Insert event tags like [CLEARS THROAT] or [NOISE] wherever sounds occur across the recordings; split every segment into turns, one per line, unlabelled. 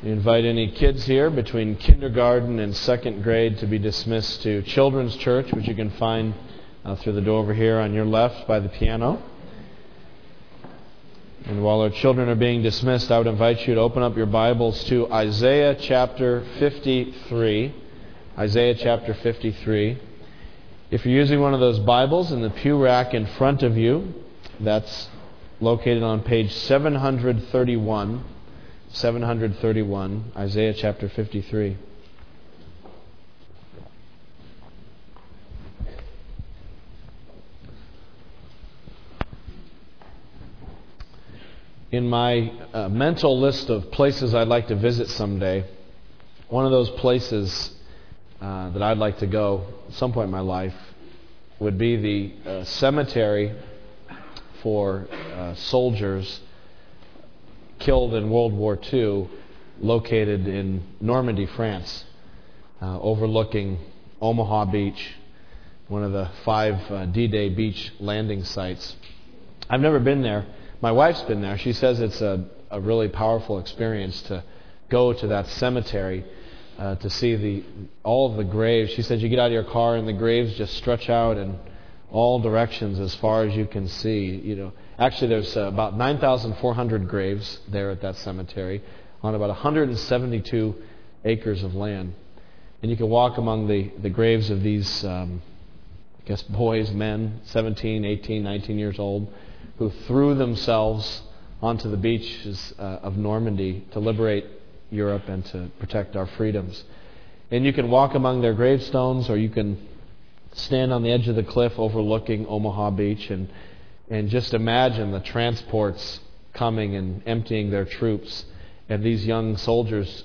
We invite any kids here between kindergarten and second grade to be dismissed to Children's Church, which you can find uh, through the door over here on your left by the piano. And while our children are being dismissed, I would invite you to open up your Bibles to Isaiah chapter 53. Isaiah chapter 53. If you're using one of those Bibles in the pew rack in front of you, that's located on page 731. 731, Isaiah chapter 53. In my uh, mental list of places I'd like to visit someday, one of those places uh, that I'd like to go at some point in my life would be the uh, cemetery for uh, soldiers killed in World War II, located in Normandy, France, uh, overlooking Omaha Beach, one of the five uh, D Day beach landing sites. I've never been there. My wife's been there. She says it's a, a really powerful experience to go to that cemetery. Uh, to see the all of the graves. She said you get out of your car and the graves just stretch out in all directions as far as you can see. You know, Actually, there's uh, about 9,400 graves there at that cemetery on about 172 acres of land. And you can walk among the, the graves of these, um, I guess, boys, men, 17, 18, 19 years old, who threw themselves onto the beaches uh, of Normandy to liberate Europe and to protect our freedoms. And you can walk among their gravestones, or you can stand on the edge of the cliff overlooking Omaha Beach and and just imagine the transports coming and emptying their troops, and these young soldiers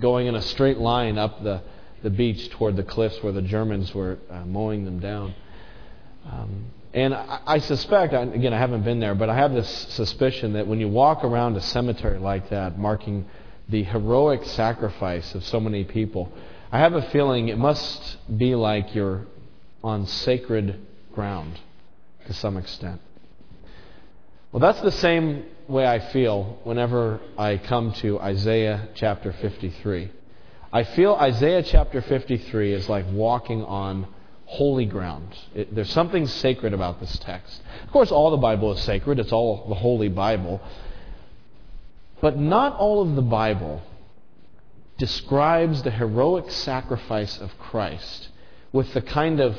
going in a straight line up the, the beach toward the cliffs where the Germans were uh, mowing them down. Um, and I, I suspect, again, I haven't been there, but I have this suspicion that when you walk around a cemetery like that, marking the heroic sacrifice of so many people, I have a feeling it must be like you're on sacred ground to some extent. Well, that's the same way I feel whenever I come to Isaiah chapter 53. I feel Isaiah chapter 53 is like walking on holy ground. It, there's something sacred about this text. Of course, all the Bible is sacred, it's all the Holy Bible. But not all of the Bible describes the heroic sacrifice of Christ with the kind of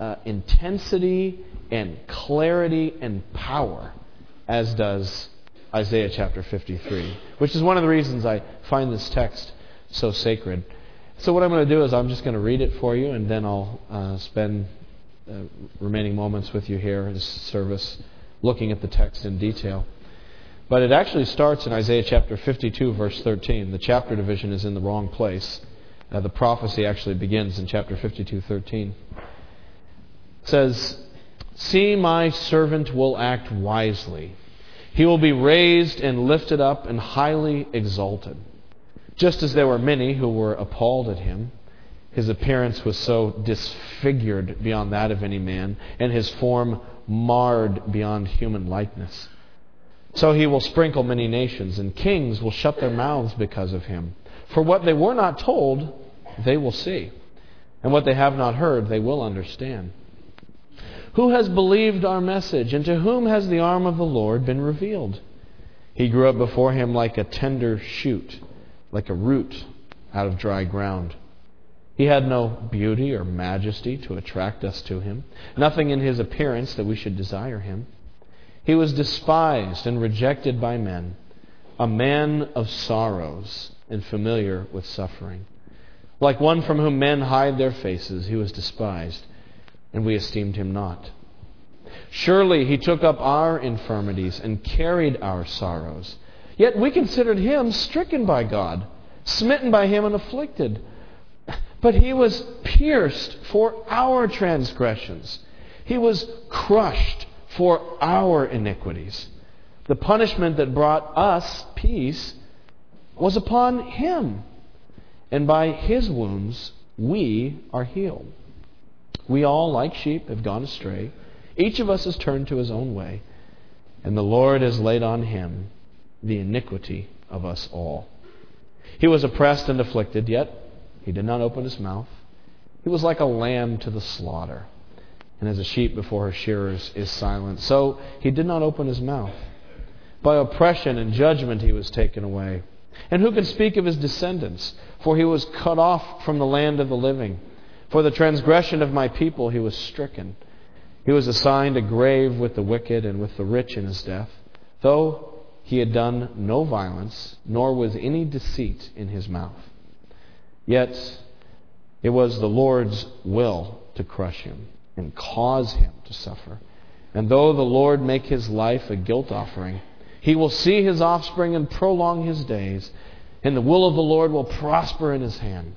uh, intensity and clarity and power as does Isaiah chapter 53, which is one of the reasons I find this text so sacred. So, what I'm going to do is I'm just going to read it for you, and then I'll uh, spend uh, remaining moments with you here in this service looking at the text in detail. But it actually starts in Isaiah chapter 52, verse 13. The chapter division is in the wrong place. Uh, the prophecy actually begins in chapter 52, 13. It says, See, my servant will act wisely. He will be raised and lifted up and highly exalted. Just as there were many who were appalled at him, his appearance was so disfigured beyond that of any man, and his form marred beyond human likeness. So he will sprinkle many nations, and kings will shut their mouths because of him. For what they were not told, they will see, and what they have not heard, they will understand. Who has believed our message, and to whom has the arm of the Lord been revealed? He grew up before him like a tender shoot, like a root out of dry ground. He had no beauty or majesty to attract us to him, nothing in his appearance that we should desire him. He was despised and rejected by men, a man of sorrows and familiar with suffering. Like one from whom men hide their faces, he was despised and we esteemed him not. Surely he took up our infirmities and carried our sorrows. Yet we considered him stricken by God, smitten by him and afflicted. But he was pierced for our transgressions, he was crushed for our iniquities. The punishment that brought us peace was upon him, and by his wounds we are healed. We all, like sheep, have gone astray. Each of us has turned to his own way, and the Lord has laid on him the iniquity of us all. He was oppressed and afflicted, yet he did not open his mouth. He was like a lamb to the slaughter, and as a sheep before her shearers is silent. So he did not open his mouth. By oppression and judgment he was taken away. And who can speak of his descendants? For he was cut off from the land of the living. For the transgression of my people he was stricken. He was assigned a grave with the wicked and with the rich in his death, though he had done no violence, nor was any deceit in his mouth. Yet it was the Lord's will to crush him and cause him to suffer. And though the Lord make his life a guilt offering, he will see his offspring and prolong his days, and the will of the Lord will prosper in his hand.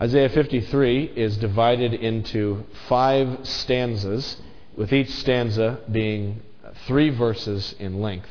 Isaiah 53 is divided into five stanzas, with each stanza being three verses in length.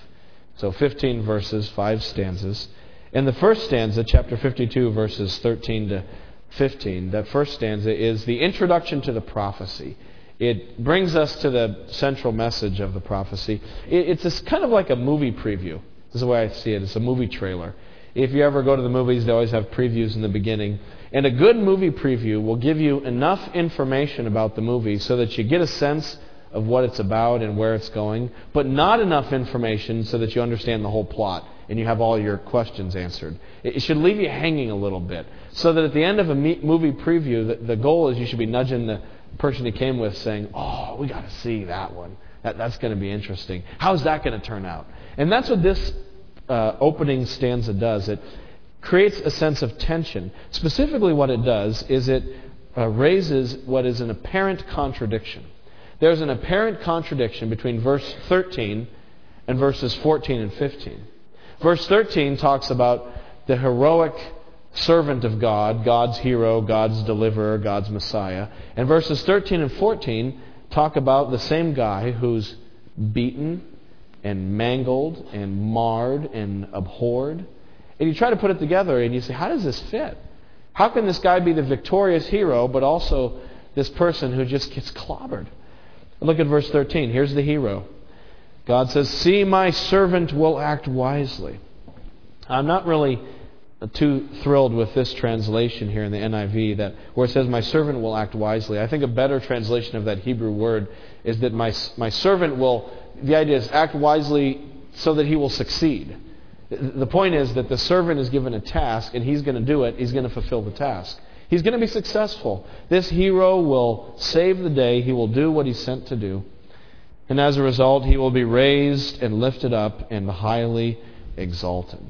So 15 verses, five stanzas. In the first stanza, chapter 52, verses 13 to 15, that first stanza is the introduction to the prophecy. It brings us to the central message of the prophecy. It's kind of like a movie preview. This is the way I see it. It's a movie trailer. If you ever go to the movies, they always have previews in the beginning. And a good movie preview will give you enough information about the movie so that you get a sense of what it's about and where it's going, but not enough information so that you understand the whole plot and you have all your questions answered. It should leave you hanging a little bit so that at the end of a movie preview, the, goal is you should be nudging the person you came with saying, Oh, we got to see that one. That, that's going to be interesting. How's that going to turn out? And that's what this uh, opening stanza does. It creates a sense of tension. Specifically, what it does is it uh, raises what is an apparent contradiction there's an apparent contradiction between verse 13 and verses 14 and 15. Verse 13 talks about the heroic servant of God, God's hero, God's deliverer, God's Messiah. And verses 13 and 14 talk about the same guy who's beaten and mangled and marred and abhorred. And you try to put it together and you say, how does this fit? How can this guy be the victorious hero, but also this person who just gets clobbered? Look at verse 13. Here's the hero. God says, See, my servant will act wisely. I'm not really too thrilled with this translation here in the NIV that where it says my servant will act wisely. I think a better translation of that Hebrew word is that my my servant will the idea is act wisely so that he will succeed. The point is that the servant is given a task and he's going to do it, he's going to fulfill the task. He's going to be successful. This hero will save the day. He will do what he's sent to do. And as a result, he will be raised and lifted up and highly exalted.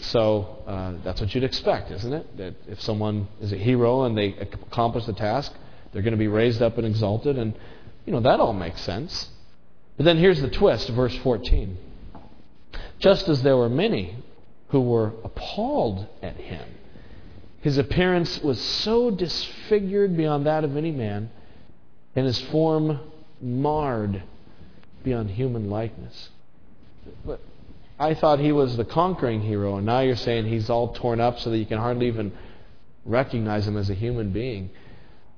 So uh, that's what you'd expect, isn't it? That if someone is a hero and they accomplish the task, they're going to be raised up and exalted. And, you know, that all makes sense. But then here's the twist, verse 14. Just as there were many who were appalled at him his appearance was so disfigured beyond that of any man, and his form marred beyond human likeness. But I thought he was the conquering hero, and now you're saying he's all torn up so that you can hardly even recognize him as a human being.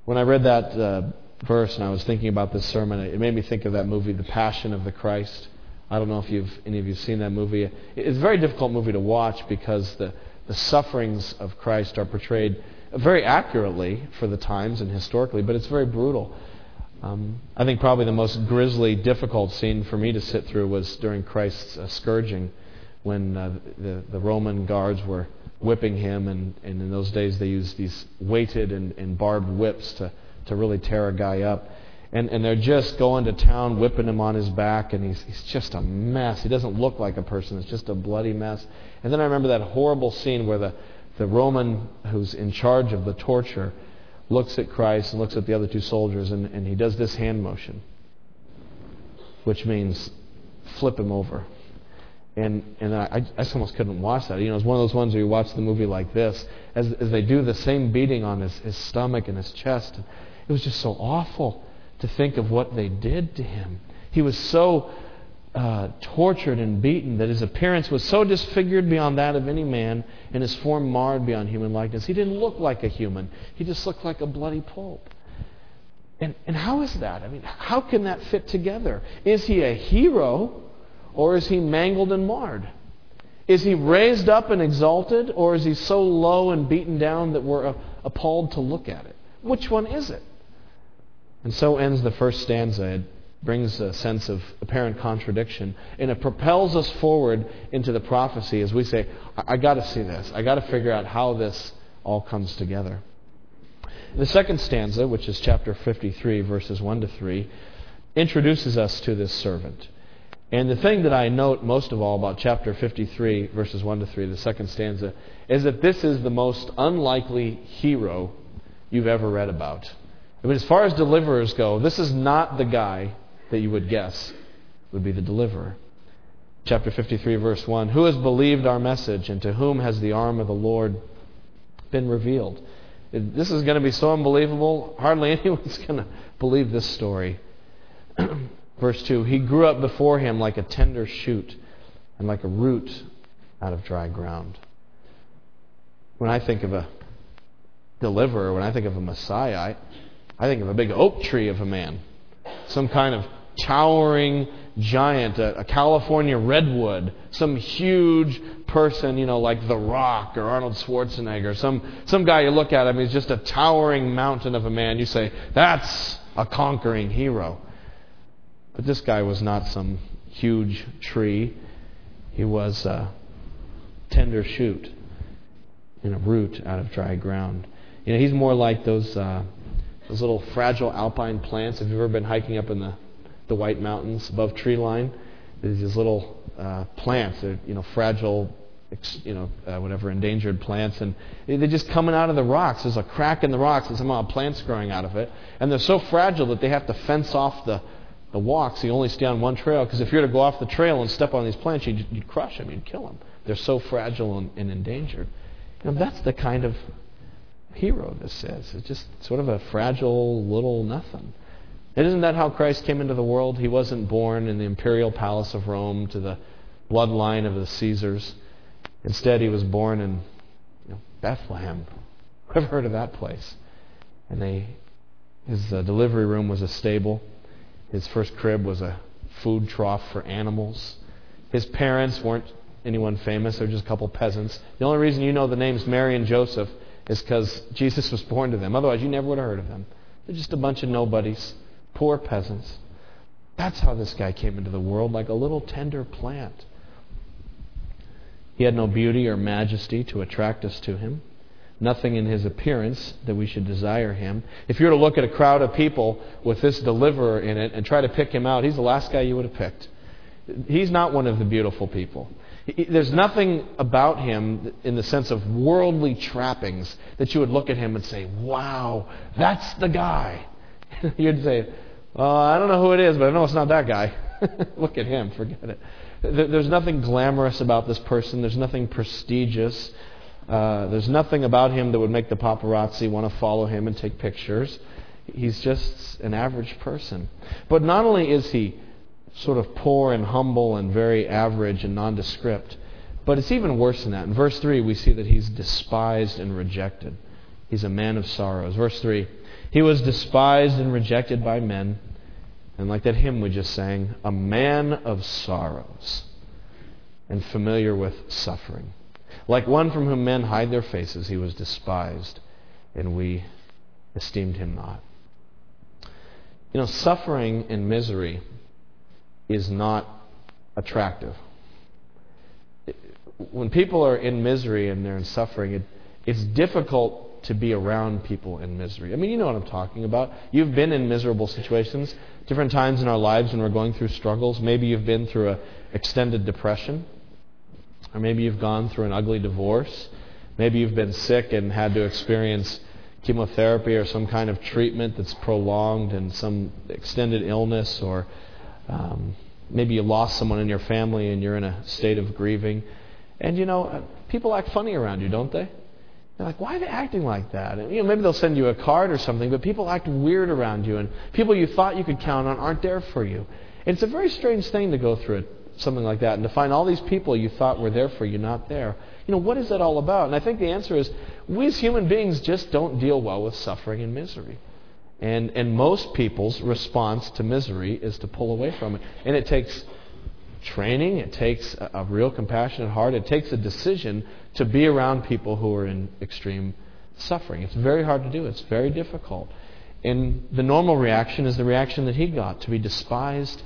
When I read that uh, verse and I was thinking about this sermon, it made me think of that movie, The Passion of the Christ. I don't know if you've any of you have seen that movie. It's a very difficult movie to watch because the the sufferings of Christ are portrayed very accurately for the times and historically, but it's very brutal. Um, I think probably the most grisly, difficult scene for me to sit through was during Christ's uh, scourging when uh, the, the Roman guards were whipping him, and, and in those days they used these weighted and, and barbed whips to, to really tear a guy up. And, and they're just going to town, whipping him on his back, and he's, he's just a mess. He doesn't look like a person, it's just a bloody mess. And then I remember that horrible scene where the, the Roman who's in charge of the torture looks at Christ and looks at the other two soldiers, and, and he does this hand motion, which means flip him over. And, and I, I just almost couldn't watch that. You know, it's one of those ones where you watch the movie like this, as, as they do the same beating on his, his stomach and his chest. It was just so awful to think of what they did to him. He was so uh, tortured and beaten that his appearance was so disfigured beyond that of any man and his form marred beyond human likeness. He didn't look like a human, he just looked like a bloody pulp. And, and how is that? I mean, how can that fit together? Is he a hero or is he mangled and marred? Is he raised up and exalted or is he so low and beaten down that we're appalled to look at it? Which one is it? And so ends the first stanza. It brings a sense of apparent contradiction and it propels us forward into the prophecy as we say, I, I got to see this. I got to figure out how this all comes together. The second stanza, which is chapter 53, verses 1 to 3, introduces us to this servant. And the thing that I note most of all about chapter 53, verses 1 to 3, the second stanza, is that this is the most unlikely hero you've ever read about. Mean, as far as deliverers go, this is not the guy that you would guess would be the deliverer. Chapter 53, verse 1 Who has believed our message, and to whom has the arm of the Lord been revealed? This is going to be so unbelievable, hardly [LAUGHS] anyone's going to believe this story. [CLEARS THROAT] Verse 2 He grew up before him like a tender shoot and like a root out of dry ground. When I think of a deliverer, when I think of a Messiah, I, I think of a big oak tree of a man, some kind of towering giant, a, a, California redwood, some huge person, you know, like The Rock or Arnold Schwarzenegger, some, some guy you look at him, he's just a towering mountain of a man. You say, that's a conquering hero. But this guy was not some huge tree. He was a tender shoot in a root out of dry ground. You know, he's more like those uh, those little fragile alpine plants. Have you ever been hiking up in the the White Mountains above tree line. There's these little uh, plants, they're you know fragile, you know uh, whatever endangered plants, and they're just coming out of the rocks. There's a crack in the rocks, and somehow a plant's growing out of it, and they're so fragile that they have to fence off the the walks. You only stay on one trail because if you were to go off the trail and step on these plants, you'd, you'd crush them, you'd kill them. They're so fragile and, and endangered. You know, that's the kind of hero this is. It's just sort of a fragile little nothing. And isn't that how Christ came into the world? He wasn't born in the imperial palace of Rome to the bloodline of the Caesars. Instead, he was born in you know, Bethlehem. [LAUGHS] I've heard of that place. And they, his uh, delivery room was a stable. His first crib was a food trough for animals. His parents weren't anyone famous. They're just a couple peasants. The only reason you know the names Mary and Joseph is because Jesus was born to them. Otherwise, you never would have heard of them. They're just a bunch of nobodies poor peasants. That's how this guy came into the world, like a little tender plant. He had no beauty or majesty to attract us to him, nothing in his appearance that we should desire him. If you were to look at a crowd of people with this deliverer in it and try to pick him out, he's the last guy you would have picked. He's not one of the beautiful people. There's nothing about him in the sense of worldly trappings that you would look at him and say, wow, that's the guy. [LAUGHS] You'd say, uh, I don't know who it is, but I know it's not that guy. [LAUGHS] Look at him, forget it. There's nothing glamorous about this person, there's nothing prestigious. Uh, there's nothing about him that would make the paparazzi want to follow him and take pictures. He's just an average person. But not only is he sort of poor and humble and very average and nondescript, but it's even worse than that. In verse 3, we see that he's despised and rejected. He's a man of sorrows. Verse 3 he was despised and rejected by men. And like that hymn we just sang, a man of sorrows and familiar with suffering. Like one from whom men hide their faces, he was despised, and we esteemed him not. You know, suffering and misery is not attractive. When people are in misery and they're in suffering, it, it's difficult to be around people in misery. I mean, you know what I'm talking about. You've been in miserable situations, different times in our lives when we're going through struggles. Maybe you've been through an extended depression, or maybe you've gone through an ugly divorce. Maybe you've been sick and had to experience chemotherapy or some kind of treatment that's prolonged and some extended illness or um, maybe you lost someone in your family and you're in a state of grieving. And you know, people act funny around you, don't they? They're like, why are they acting like that? And, you know, maybe they'll send you a card or something, but people act weird around you, and people you thought you could count on aren't there for you. And it's a very strange thing to go through it, something like that, and to find all these people you thought were there for you not there. You know, what is that all about? And I think the answer is we as human beings just don't deal well with suffering and misery. And, and most people's response to misery is to pull away from it. And it takes training, it takes a, a real compassionate heart, it takes a decision to be around people who are in extreme suffering. It's very hard to do, it's very difficult. And the normal reaction is the reaction that he got to be despised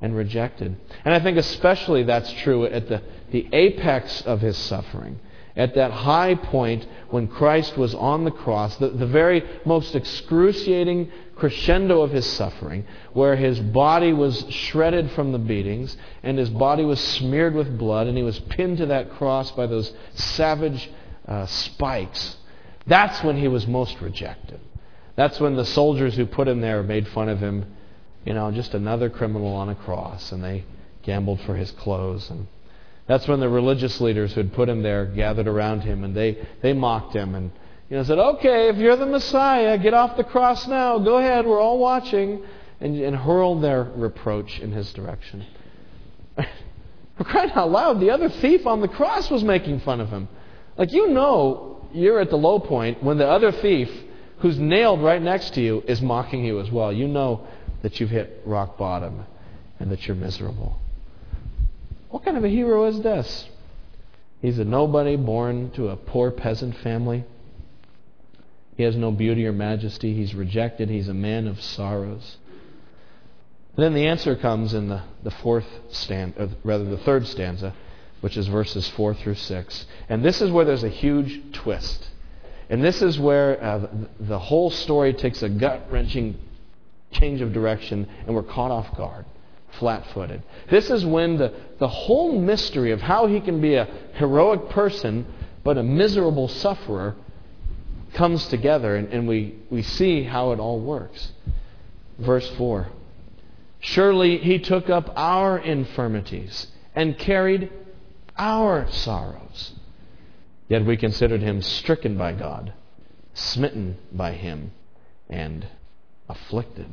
and rejected. And I think especially that's true at the, the apex of his suffering at that high point when Christ was on the cross, the, the very most excruciating crescendo of his suffering, where his body was shredded from the beatings and his body was smeared with blood and he was pinned to that cross by those savage uh, spikes. That's when he was most rejected. That's when the soldiers who put him there made fun of him, you know, just another criminal on a cross, and they gambled for his clothes and that's when the religious leaders who had put him there gathered around him and they, they mocked him and you know, said, Okay, if you're the Messiah, get off the cross now. Go ahead, we're all watching. And, and hurled their reproach in his direction. [LAUGHS] For crying out loud, the other thief on the cross was making fun of him. Like, you know, you're at the low point when the other thief, who's nailed right next to you, is mocking you as well. You know that you've hit rock bottom and that you're miserable. What kind of a hero is this? He's a nobody born to a poor peasant family. He has no beauty or majesty. He's rejected. He's a man of sorrows. And then the answer comes in the, the fourth stanza, rather the third stanza, which is verses 4 through 6. And this is where there's a huge twist. And this is where uh, the whole story takes a gut wrenching change of direction, and we're caught off guard flat footed. This is when the, the whole mystery of how he can be a heroic person but a miserable sufferer comes together and, and we, we see how it all works. Verse 4 Surely he took up our infirmities and carried our sorrows. Yet we considered him stricken by God, smitten by him, and afflicted.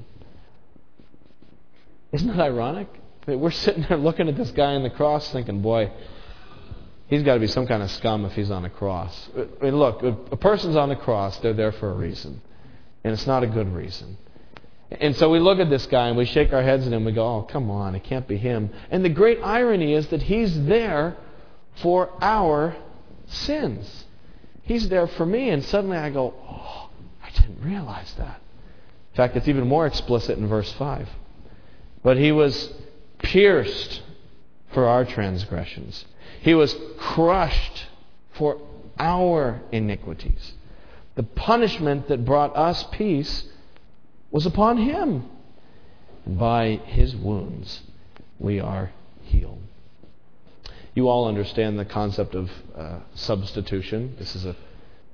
Isn't that ironic? We're sitting there looking at this guy on the cross thinking, boy, he's got to be some kind of scum if he's on a cross. I mean, look, a person's on the cross, they're there for a reason. And it's not a good reason. And so we look at this guy and we shake our heads at him we go, oh, come on, it can't be him. And the great irony is that he's there for our sins. He's there for me. And suddenly I go, oh, I didn't realize that. In fact, it's even more explicit in verse 5. But he was pierced for our transgressions, he was crushed for our iniquities. The punishment that brought us peace was upon him. And by his wounds, we are healed. You all understand the concept of uh, substitution. This is a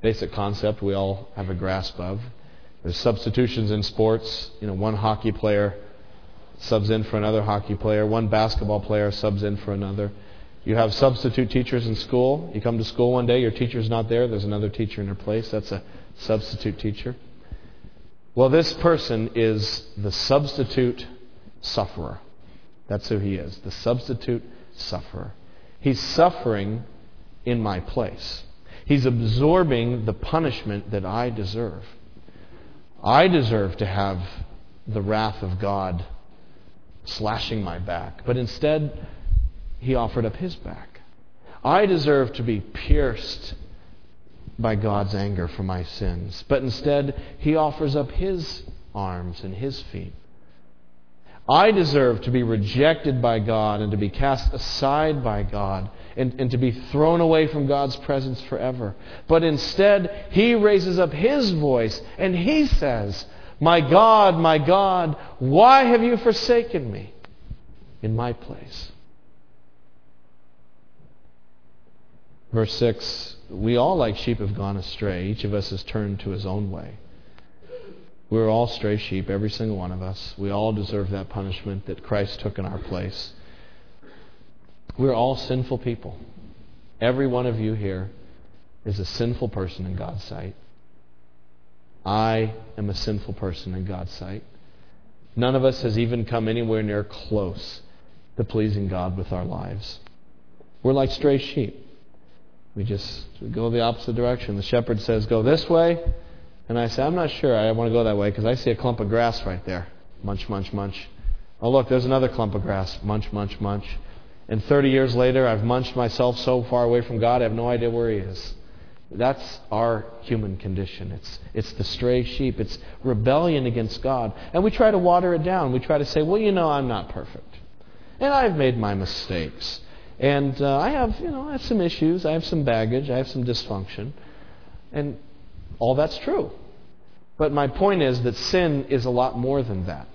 basic concept we all have a grasp of. There's substitutions in sports. You know, one hockey player subs in for another hockey player. One basketball player subs in for another. You have substitute teachers in school. You come to school one day, your teacher's not there, there's another teacher in her place. That's a substitute teacher. Well, this person is the substitute sufferer. That's who he is, the substitute sufferer. He's suffering in my place. He's absorbing the punishment that I deserve. I deserve to have the wrath of God slashing my back. But instead, he offered up his back. I deserve to be pierced by God's anger for my sins. But instead, he offers up his arms and his feet. I deserve to be rejected by God and to be cast aside by God and, and to be thrown away from God's presence forever. But instead, he raises up his voice and he says, my God, my God, why have you forsaken me in my place? Verse 6 We all, like sheep, have gone astray. Each of us has turned to his own way. We're all stray sheep, every single one of us. We all deserve that punishment that Christ took in our place. We're all sinful people. Every one of you here is a sinful person in God's sight. I am a sinful person in God's sight. None of us has even come anywhere near close to pleasing God with our lives. We're like stray sheep. We just we go the opposite direction. The shepherd says, Go this way. And I say, I'm not sure I want to go that way because I see a clump of grass right there. Munch, munch, munch. Oh, look, there's another clump of grass. Munch, munch, munch. And 30 years later, I've munched myself so far away from God, I have no idea where He is. That's our human condition. It's, it's the stray sheep. It's rebellion against God. And we try to water it down. We try to say, well, you know, I'm not perfect. And I've made my mistakes. And uh, I have, you know, I have some issues. I have some baggage. I have some dysfunction. And all that's true. But my point is that sin is a lot more than that.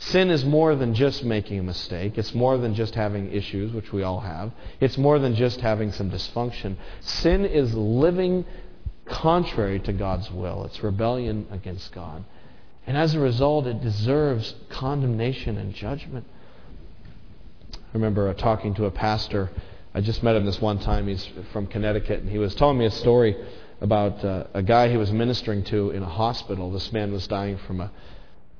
Sin is more than just making a mistake. It's more than just having issues, which we all have. It's more than just having some dysfunction. Sin is living contrary to God's will. It's rebellion against God. And as a result, it deserves condemnation and judgment. I remember uh, talking to a pastor. I just met him this one time. He's from Connecticut, and he was telling me a story about uh, a guy he was ministering to in a hospital. This man was dying from a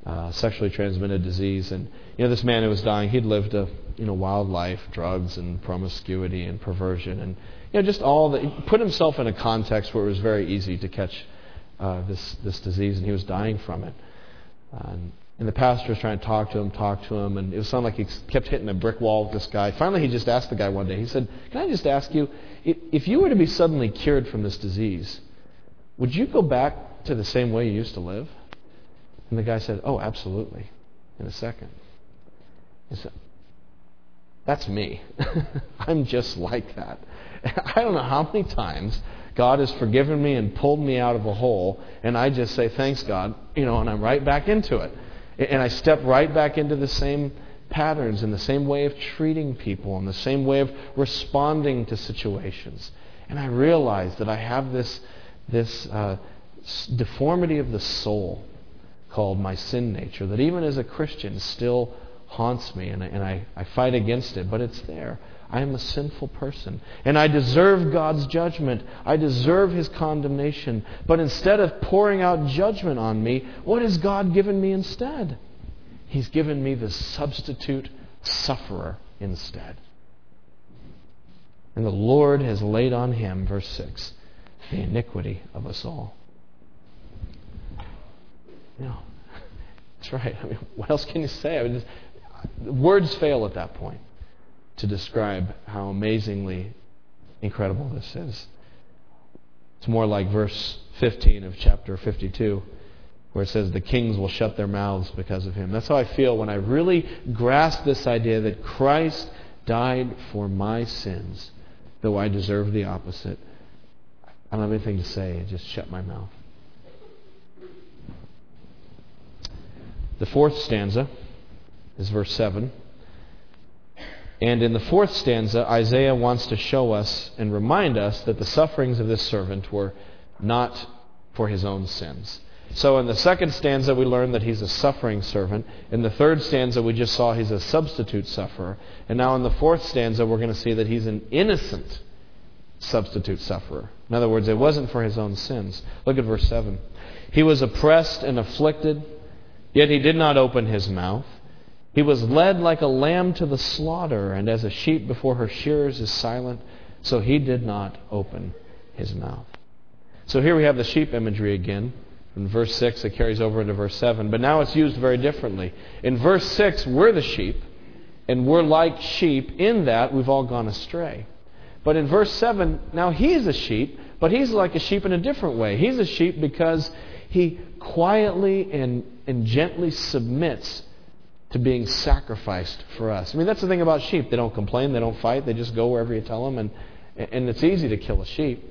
uh, sexually transmitted disease. And you know, this man who was dying, he'd lived a you know wild life, drugs and promiscuity and perversion, and you know just all. He put himself in a context where it was very easy to catch uh, this this disease, and he was dying from it. and, and the pastor was trying to talk to him, talk to him, and it sounded like he kept hitting a brick wall with this guy. Finally, he just asked the guy one day. He said, "Can I just ask you, if you were to be suddenly cured from this disease, would you go back to the same way you used to live?" And the guy said, Oh, absolutely, in a second. He said, That's me. [LAUGHS] I'm just like that. [LAUGHS] I don't know how many times God has forgiven me and pulled me out of a hole, and I just say, Thanks, God, you know, and I'm right back into it. And I step right back into the same patterns and the same way of treating people and the same way of responding to situations. And I realize that I have this, this uh, deformity of the soul called my sin nature that even as a Christian still haunts me and, I, and I, I fight against it, but it's there. I am a sinful person. And I deserve God's judgment. I deserve His condemnation. But instead of pouring out judgment on me, what has God given me instead? He's given me the substitute sufferer instead. And the Lord has laid on Him, verse 6, the iniquity of us all. No. [LAUGHS] That's right. I mean, what else can you say? I mean, just, uh, words fail at that point to describe how amazingly incredible this is. It's more like verse 15 of chapter 52, where it says, The kings will shut their mouths because of him. That's how I feel when I really grasp this idea that Christ died for my sins, though I deserve the opposite. I don't have anything to say. I just shut my mouth. The fourth stanza is verse 7. And in the fourth stanza, Isaiah wants to show us and remind us that the sufferings of this servant were not for his own sins. So in the second stanza, we learn that he's a suffering servant. In the third stanza, we just saw he's a substitute sufferer. And now in the fourth stanza, we're going to see that he's an innocent substitute sufferer. In other words, it wasn't for his own sins. Look at verse 7. He was oppressed and afflicted Yet he did not open his mouth. He was led like a lamb to the slaughter, and as a sheep before her shearers is silent, so he did not open his mouth. So here we have the sheep imagery again. In verse 6, it carries over into verse 7. But now it's used very differently. In verse 6, we're the sheep, and we're like sheep in that we've all gone astray. But in verse 7, now he's a sheep, but he's like a sheep in a different way. He's a sheep because he quietly and, and gently submits to being sacrificed for us. I mean, that's the thing about sheep. They don't complain, they don't fight, they just go wherever you tell them, and, and it's easy to kill a sheep.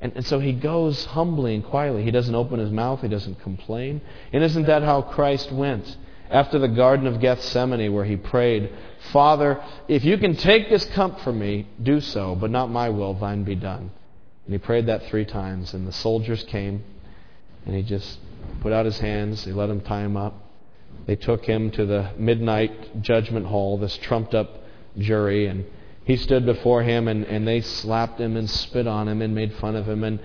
And, and so he goes humbly and quietly. He doesn't open his mouth, he doesn't complain. And isn't that how Christ went? After the Garden of Gethsemane, where he prayed, Father, if you can take this cup from me, do so, but not my will, thine be done. And he prayed that three times, and the soldiers came and he just put out his hands, they let him tie him up. They took him to the midnight judgment hall, this trumped up jury, and he stood before him, and, and they slapped him and spit on him and made fun of him and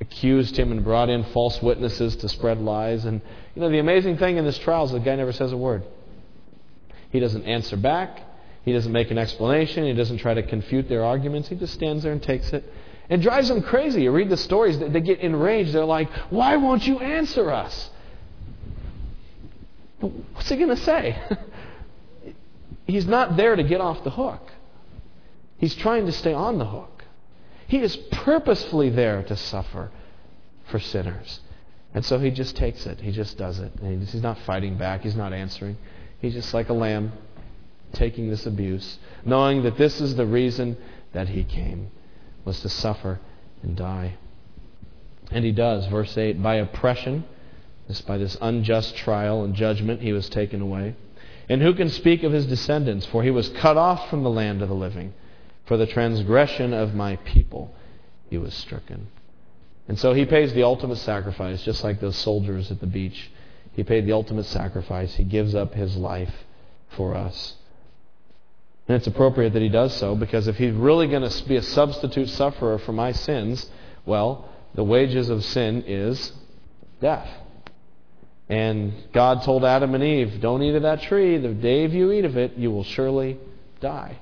accused him and brought in false witnesses to spread lies. And, you know, the amazing thing in this trial is the guy never says a word. He doesn't answer back. He doesn't make an explanation. He doesn't try to confute their arguments. He just stands there and takes it. It drives them crazy. You read the stories, they get enraged. They're like, Why won't you answer us? What's he going to say? [LAUGHS] He's not there to get off the hook. He's trying to stay on the hook. He is purposefully there to suffer for sinners. And so he just takes it. He just does it. And he's not fighting back. He's not answering. He's just like a lamb taking this abuse, knowing that this is the reason that he came, was to suffer and die. And he does. Verse 8 By oppression, this by this unjust trial and judgment, he was taken away. And who can speak of his descendants? For he was cut off from the land of the living. For the transgression of my people he was stricken. And so he pays the ultimate sacrifice, just like those soldiers at the beach. He paid the ultimate sacrifice. He gives up his life for us. And it's appropriate that he does so because if he's really going to be a substitute sufferer for my sins, well, the wages of sin is death. And God told Adam and Eve, Don't eat of that tree. The day you eat of it, you will surely die.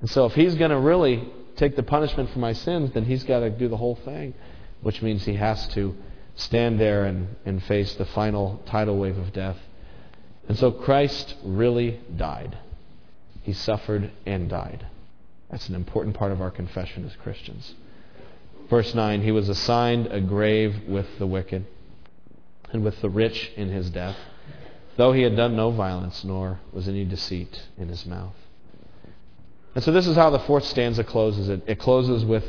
And so if he's going to really take the punishment for my sins, then he's got to do the whole thing, which means he has to stand there and, and face the final tidal wave of death. And so Christ really died. He suffered and died. That's an important part of our confession as Christians. Verse 9 He was assigned a grave with the wicked and with the rich in his death, though he had done no violence, nor was any deceit in his mouth. And so this is how the fourth stanza closes. It, it closes with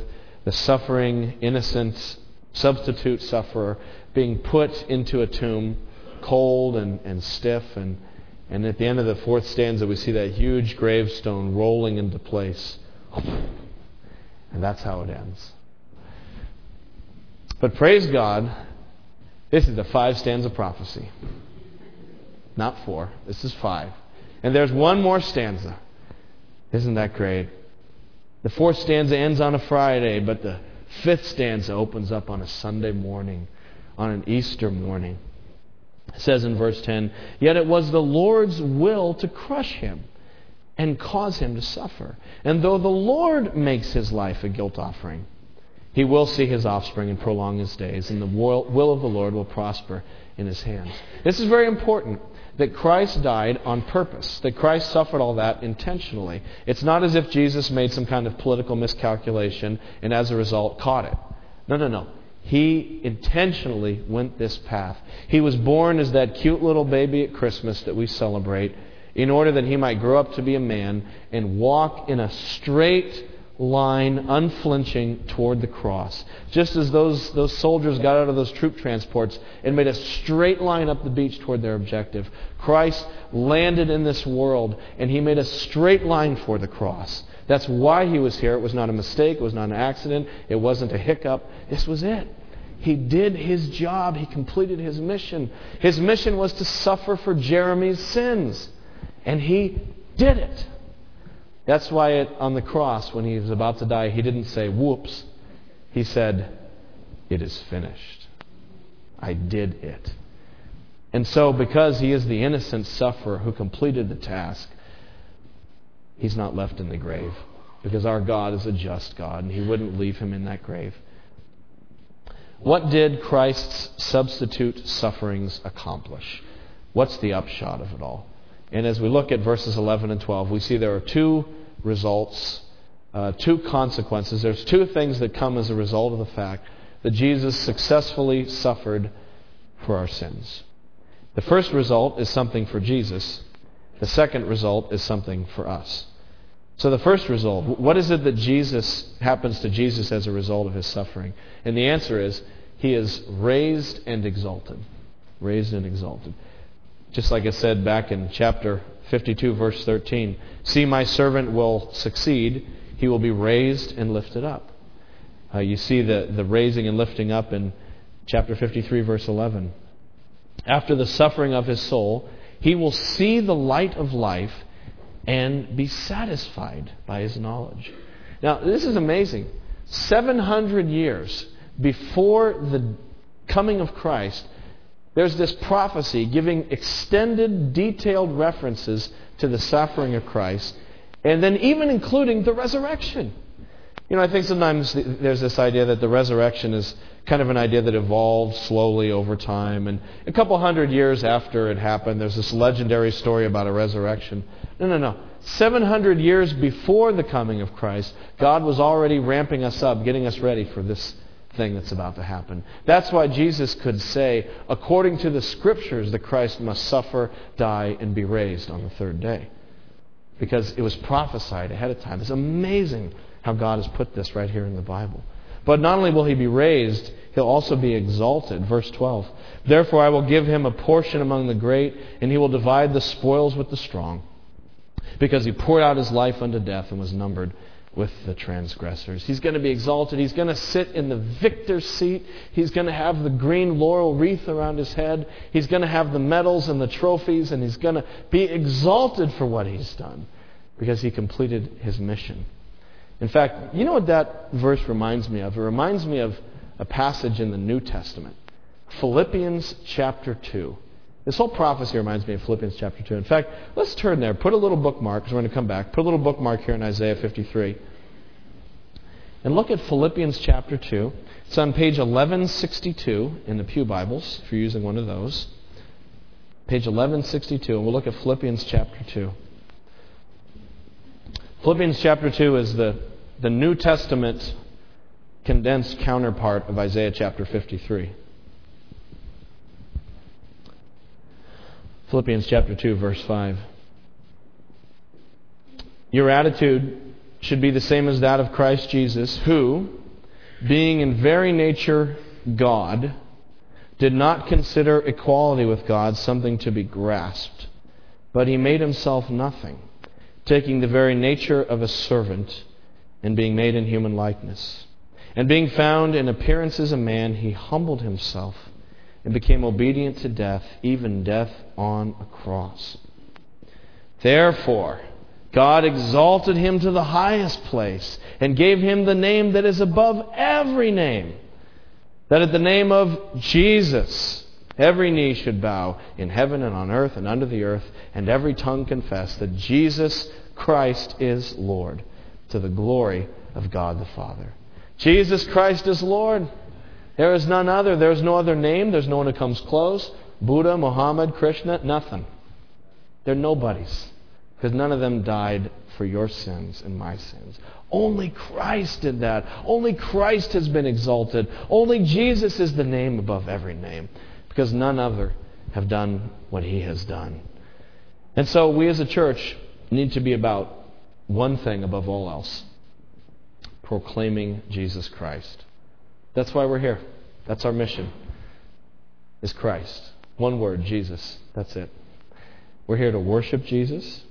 the suffering, innocent, substitute sufferer being put into a tomb, cold and, and stiff. And, and at the end of the fourth stanza, we see that huge gravestone rolling into place. And that's how it ends. But praise God, this is a five stanza prophecy. Not four. This is five. And there's one more stanza. Isn't that great? The fourth stanza ends on a Friday, but the fifth stanza opens up on a Sunday morning, on an Easter morning. Says in verse 10 Yet it was the Lord's will to crush him and cause him to suffer. And though the Lord makes his life a guilt offering, he will see his offspring and prolong his days, and the will of the Lord will prosper in his hands. This is very important that Christ died on purpose, that Christ suffered all that intentionally. It's not as if Jesus made some kind of political miscalculation and as a result caught it. No, no, no. He intentionally went this path. He was born as that cute little baby at Christmas that we celebrate in order that he might grow up to be a man and walk in a straight line, unflinching toward the cross. Just as those, those soldiers got out of those troop transports and made a straight line up the beach toward their objective, Christ landed in this world and he made a straight line for the cross. That's why he was here. It was not a mistake, it was not an accident, it wasn't a hiccup. This was it. He did his job. He completed his mission. His mission was to suffer for Jeramie's sins. And he did it. That's why it, on the cross, when he was about to die, he didn't say, whoops. He said, It is finished. I did it. And so, because he is the innocent sufferer who completed the task, he's not left in the grave. Because our God is a just God, and he wouldn't leave him in that grave. What did Christ's substitute sufferings accomplish? What's the upshot of it all? And as we look at verses 11 and 12, we see there are two results, uh, two consequences. There's two things that come as a result of the fact that Jesus successfully suffered for our sins. The first result is something for Jesus, the second result is something for us. So, the first result, what is it that Jesus happens to Jesus as a result of his suffering? And the answer is, he is raised and exalted. Raised and exalted. Just like it said back in chapter 52, verse 13 See, my servant will succeed, he will be raised and lifted up. Uh, you see the, the raising and lifting up in chapter 53, verse 11. after the suffering of his soul, he will see the light of life and be satisfied by his knowledge. Now, this is amazing. 700 years before the coming of Christ, there's this prophecy giving extended, detailed references to the suffering of Christ, and then even including the resurrection. You know, I think sometimes there's this idea that the resurrection is kind of an idea that evolved slowly over time. And a couple hundred years after it happened, there's this legendary story about a resurrection. No, no, no. 700 years before the coming of Christ, God was already ramping us up, getting us ready for this thing that's about to happen. That's why Jesus could say, according to the Scriptures, that Christ must suffer, die, and be raised on the third day. Because it was prophesied ahead of time. It's amazing how God has put this right here in the Bible. But not only will he be raised, he'll also be exalted. Verse 12. Therefore, I will give him a portion among the great, and he will divide the spoils with the strong, because he poured out his life unto death and was numbered with the transgressors. He's going to be exalted. He's going to sit in the victor's seat. He's going to have the green laurel wreath around his head. He's going to have the medals and the trophies, and he's going to be exalted for what he's done because he completed his mission. In fact, you know what that verse reminds me of? It reminds me of a passage in the New Testament Philippians chapter 2. This whole prophecy reminds me of Philippians chapter 2. In fact, let's turn there. Put a little bookmark, because we're going to come back. Put a little bookmark here in Isaiah 53. And look at Philippians chapter 2. It's on page 1162 in the Pew Bibles, if you're using one of those. Page 1162, and we'll look at Philippians chapter 2. Philippians chapter 2 is the, the New Testament condensed counterpart of Isaiah chapter 53. Philippians chapter 2, verse 5. Your attitude should be the same as that of Christ Jesus, who, being in very nature God, did not consider equality with God something to be grasped, but he made himself nothing taking the very nature of a servant and being made in human likeness. And being found in appearance as a man, he humbled himself and became obedient to death, even death on a cross. Therefore, God exalted him to the highest place and gave him the name that is above every name, that at the name of Jesus, every knee should bow in heaven and on earth and under the earth, and every tongue confess that Jesus Christ is Lord, to the glory of God the Father. Jesus Christ is Lord. There is none other. There is no other name. There's no one who comes close. Buddha, Muhammad, Krishna, nothing. They're nobodies. Because none of them died for your sins and my sins. Only Christ did that. Only Christ has been exalted. Only Jesus is the name above every name. Because none other have done what he has done. And so we as a church need to be about one thing above all else proclaiming Jesus Christ. That's why we're here. That's our mission. Is Christ. One word, Jesus. That's it. We're here to worship Jesus.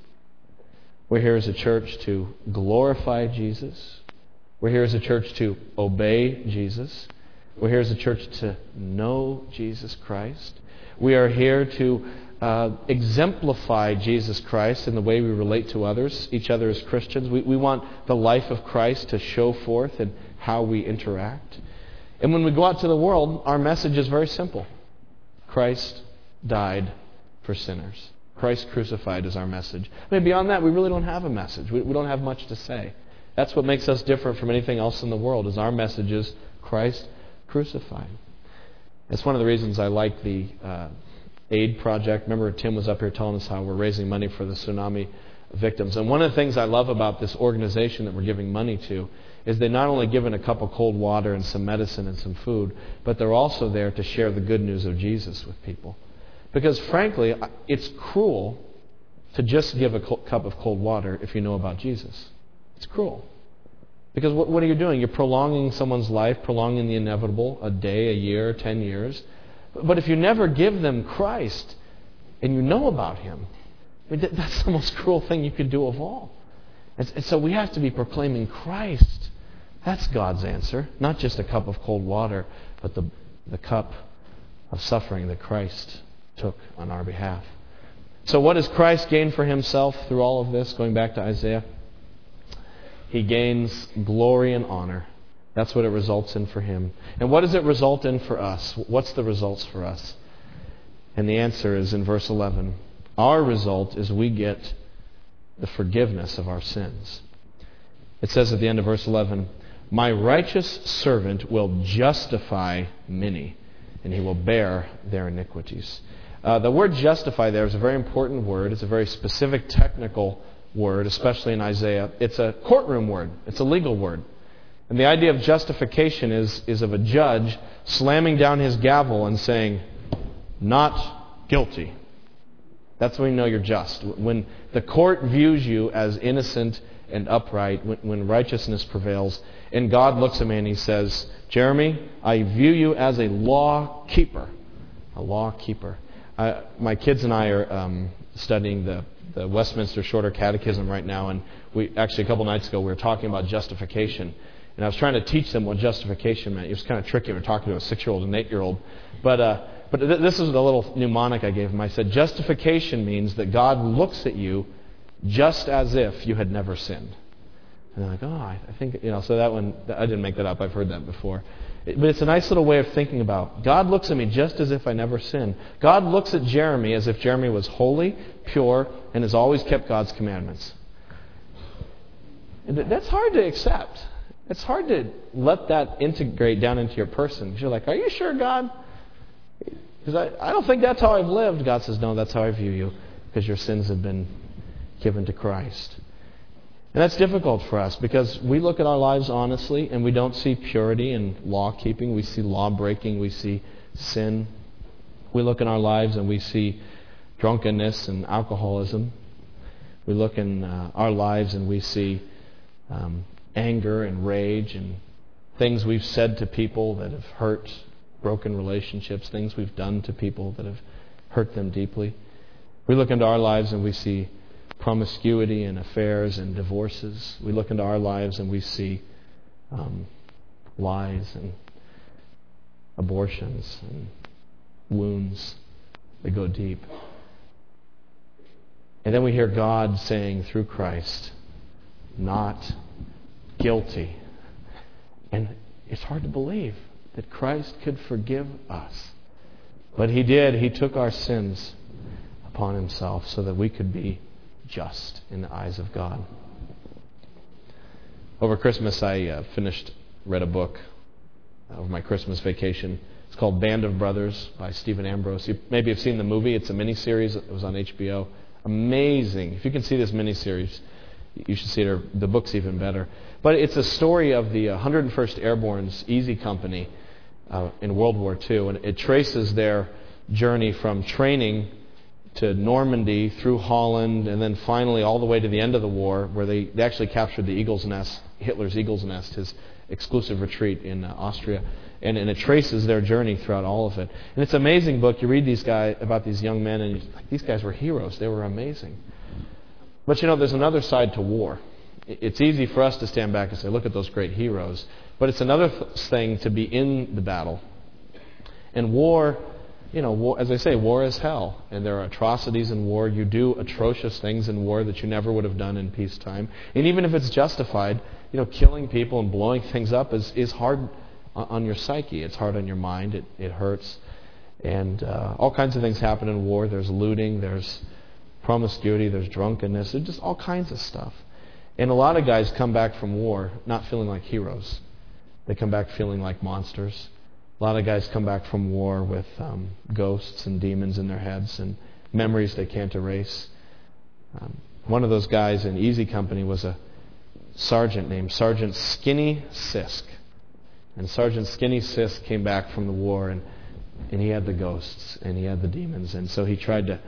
We're here as a church to glorify Jesus. We're here as a church to obey Jesus. We're here as a church to know Jesus Christ. We are here to uh, exemplify Jesus Christ in the way we relate to others, each other as Christians. We, we want the life of Christ to show forth in how we interact. And when we go out to the world, our message is very simple Christ died for sinners. Christ crucified is our message. I mean, beyond that, we really don't have a message. We, we don't have much to say. That's what makes us different from anything else in the world. Is our message is Christ crucified. It's one of the reasons I like the uh, aid project. Remember, Tim was up here telling us how we're raising money for the tsunami victims. And one of the things I love about this organization that we're giving money to is they're not only given a cup of cold water and some medicine and some food, but they're also there to share the good news of Jesus with people. Because frankly, it's cruel to just give a cup of cold water if you know about Jesus. It's cruel. Because what, what are you doing? You're prolonging someone's life, prolonging the inevitable, a day, a year, ten years. But if you never give them Christ and you know about Him, I mean, that's the most cruel thing you could do of all. And so we have to be proclaiming Christ. That's God's answer. Not just a cup of cold water, but the, the cup of suffering that Christ took on our behalf. So, what does Christ gain for himself through all of this? Going back to Isaiah, he gains glory and honor. That's what it results in for him. And what does it result in for us? What's the results for us? And the answer is in verse 11. Our result is we get the forgiveness of our sins. It says at the end of verse 11, My righteous servant will justify many, and he will bear their iniquities. Uh, the word justify there is a very important word. It's a very specific technical word, especially in Isaiah. It's a courtroom word, it's a legal word. And the idea of justification is, is of a judge slamming down his gavel and saying, Not guilty. That's when you know you're just. When the court views you as innocent and upright, when, when righteousness prevails, and God looks at me and he says, Jeramie, I view you as a law keeper. A law keeper. I, my kids and I are um, studying the, the Westminster Shorter Catechism right now, and we actually a couple nights ago we were talking about justification. And I was trying to teach them what justification meant. It was kind of tricky. We were talking to a six year old and an eight year old. But uh, but th- this is the little mnemonic I gave him. I said, Justification means that God looks at you just as if you had never sinned. And they're like, oh, I, think, you know, so that one, I didn't make that up. I've heard that before. But it's a nice little way of thinking about God looks at me just as if I never sinned. God looks at Jeramie as if Jeramie was holy, pure, and has always kept God's commandments. And that's hard to accept. It's hard to let that integrate down into your person. You're like, are you sure, God? Because I, I don't think that's how I've lived. God says, No, that's how I view you, because your sins have been given to Christ. And that's difficult for us because we look at our lives honestly and we don't see purity and law keeping. We see law breaking. We see sin. We look in our lives and we see drunkenness and alcoholism. We look in uh, our lives and we see um, anger and rage and things we've said to people that have hurt broken relationships, things we've done to people that have hurt them deeply. We look into our lives and we see promiscuity and affairs and divorces. We look into our lives and we see um, lies and abortions and wounds that go deep. And then we hear God saying through Christ, not guilty. And it's hard to believe that Christ could forgive us. But He did. He took our sins upon Himself so that we could be just in the eyes of God. Over Christmas, I uh, finished, read a book over my Christmas vacation. It's called Band of Brothers by Stephen Ambrose. You maybe have seen the movie. It's a miniseries. It was on HBO. Amazing. If you can see this miniseries, you should see it. the book's even better. But it's a story of the 101st uh, Airborne's Easy Company uh, in World War II, and it traces their journey from training to Normandy through Holland, and then finally all the way to the end of the war, where they, they actually captured the Eagle's Nest, Hitler's Eagle's Nest, his exclusive retreat in uh, Austria. And, and it traces their journey throughout all of it. And it's an amazing book. You read these guys about these young men, and like, these guys were heroes. They were amazing. But you know, there's another side to war. It's easy for us to stand back and say, look at those great heroes. But it's another th- thing to be in the battle. And war, you know, war, as I say, war is hell. And there are atrocities in war. You do atrocious things in war that you never would have done in peacetime. And even if it's justified, you know, killing people and blowing things up is, is hard on your psyche. It's hard on your mind. It, it hurts. And uh, all kinds of things happen in war. There's looting, there's promiscuity, there's drunkenness, there's just all kinds of stuff. And a lot of guys come back from war not feeling like heroes. They come back feeling like monsters. A lot of guys come back from war with um, ghosts and demons in their heads and memories they can't erase. Um, one of those guys in Easy Company was a sergeant named Sergeant Skinny Sisk. And Sergeant Skinny Sisk came back from the war and, and he had the ghosts and he had the demons. And so he tried to,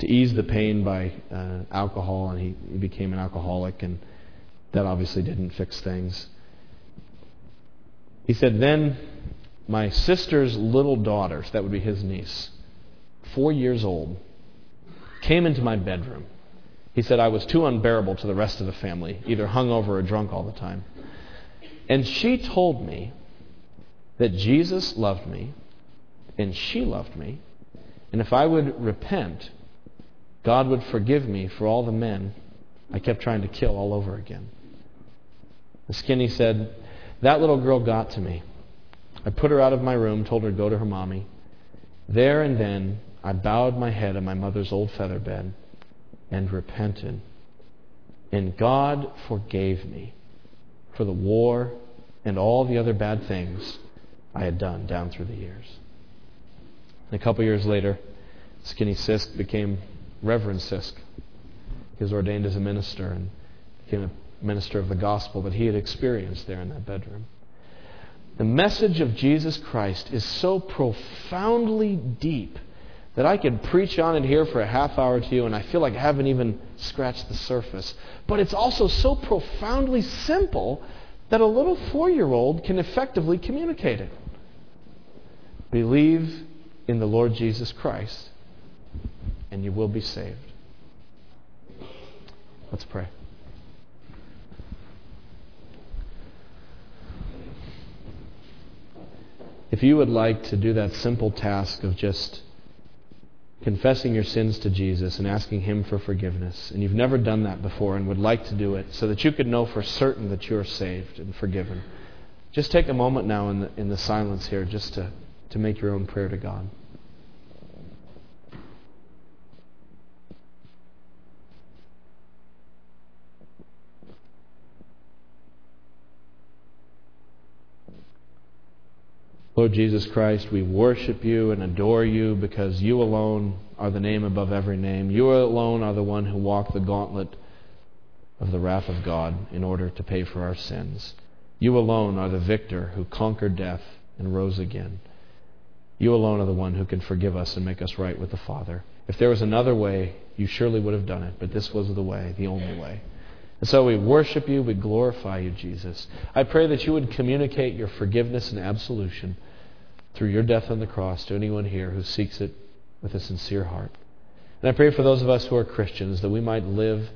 to ease the pain by uh, alcohol and he, he became an alcoholic and that obviously didn't fix things. He said, Then my sister's little daughters, that would be his niece, four years old, came into my bedroom. He said, I was too unbearable to the rest of the family, either hungover or drunk all the time. And she told me that Jesus loved me, and she loved me, And if I would repent, God would forgive me for all the men I kept trying to kill all over again. The skinny said, That little girl got to me. I put her out of my room, told her to go to her mommy. There and then, I bowed my head on my mother's old feather bed and repented. And God forgave me for the war and all the other bad things I had done down through the years. And a couple years later, Skinny Sisk became Reverend Sisk. He was ordained as a minister and became a minister of the gospel that he had experienced there in that bedroom. The message of Jesus Christ is so profoundly deep that I could preach on it here for a half hour to you, and I feel like I haven't even scratched the surface. But it's also so profoundly simple that a little four year old can effectively communicate it. Believe in the Lord Jesus Christ, and you will be saved. Let's pray. If you would like to do that simple task of just confessing your sins to Jesus and asking Him for forgiveness, and you've never done that before and would like to do it so that you could know for certain that you're saved and forgiven, just take a moment now in the, in the silence here just to, to make your own prayer to God. Lord Jesus Christ, we worship you and adore you because you alone are the name above every name. You alone are the one who walked the gauntlet of the wrath of God in order to pay for our sins. You alone are the victor who conquered death and rose again. You alone are the one who can forgive us and make us right with the Father. If there was another way, you surely would have done it, but this was the way, the only way. And so we worship you, we glorify you, Jesus. I pray that you would communicate your forgiveness and absolution through your death on the cross to anyone here who seeks it with a sincere heart. And I pray for those of us who are Christians that we might live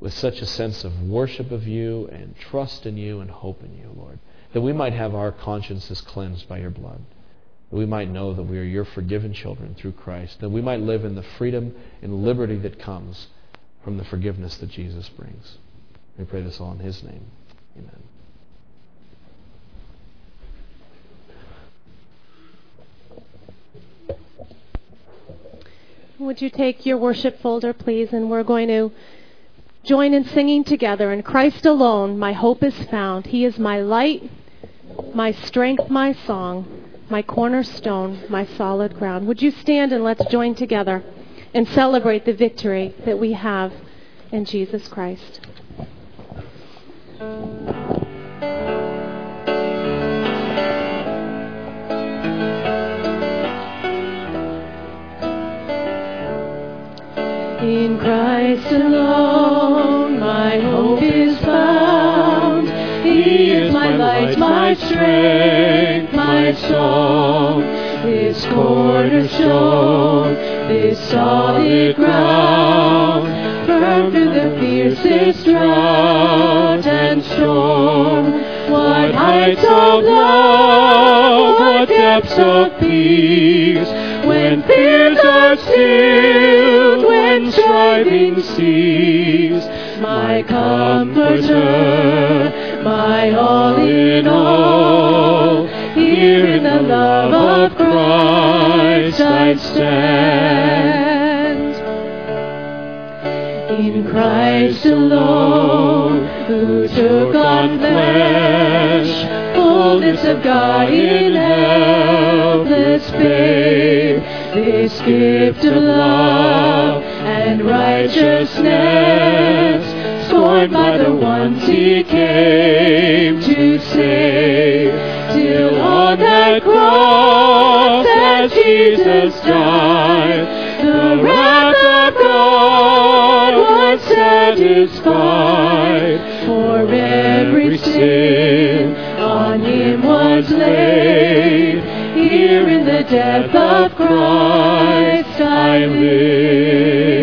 with such a sense of worship of you and trust in you and hope in you, Lord. That we might have our consciences cleansed by your blood. That we might know that we are your forgiven children through Christ. That we might live in the freedom and liberty that comes from the forgiveness that Jesus brings. We pray this all in his name.
Would you take your worship folder, please? And we're going to join in singing together. In Christ alone, my hope is found. He is my light, my strength, my song, my cornerstone, my solid ground. Would you stand and let's join together and celebrate the victory that we have in Jesus Christ? Christ alone my hope is found. He is my light, my strength, my song. This cornerstone, this solid ground, firm through the fiercest drought and storm. What heights of love, what depths of peace, when fears are stilled, when striving cease. My comforter, my all in all, here in the love of Christ I stand. In Christ alone, who took on flesh, fullness of God in helpless babe, this gift of love and righteousness, scorned by the ones he came to save, till on that cross as Jesus died, the wrath of God was satisfied, for every sin him was laid. Here in the death of Christ I live.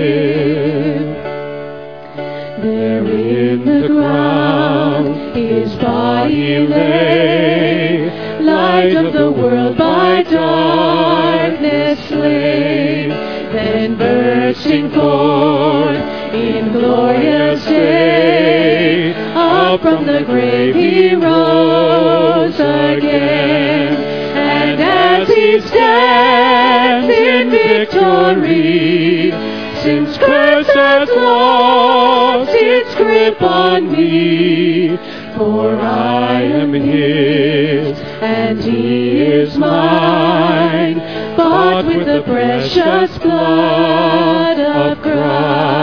There in the ground his body lay, light of the world by darkness slain. then bursting forth in glorious day, up from the grave he rose again. And as he stands in victory, since curse has lost its grip on me, for I am his and he is mine, bought with the precious blood of Christ.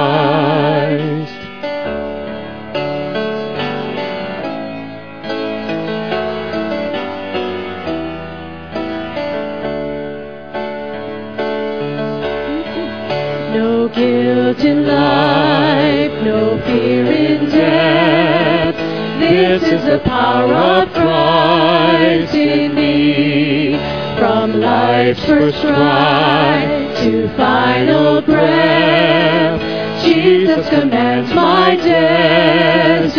Life's first strife to final breath, Jesus commands my destiny.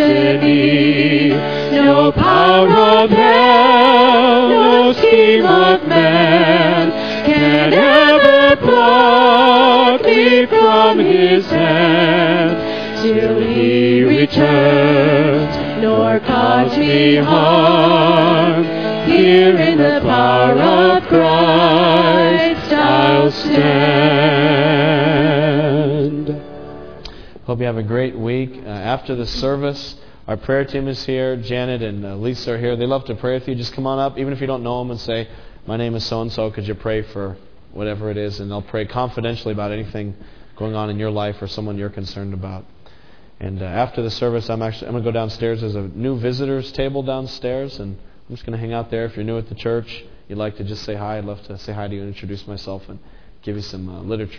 No power of hell, no scheme of man can ever pluck me from his hand till he returns, nor cause me harm. Here in the power of stand.
Hope you have a great week. Uh, after the service, our prayer team is here. Janet and uh, Lisa are here. They love to pray with you. Just come on up, even if you don't know them, and say, My name is so and so. Could you pray for whatever it is? And they'll pray confidentially about anything going on in your life or someone you're concerned about. And uh, after the service, I'm actually I'm going to go downstairs. There's a new visitors table downstairs, and I'm just going to hang out there. If you're new at the church, you'd like to just say hi. I'd love to say hi to you and introduce myself and give you some uh, literature.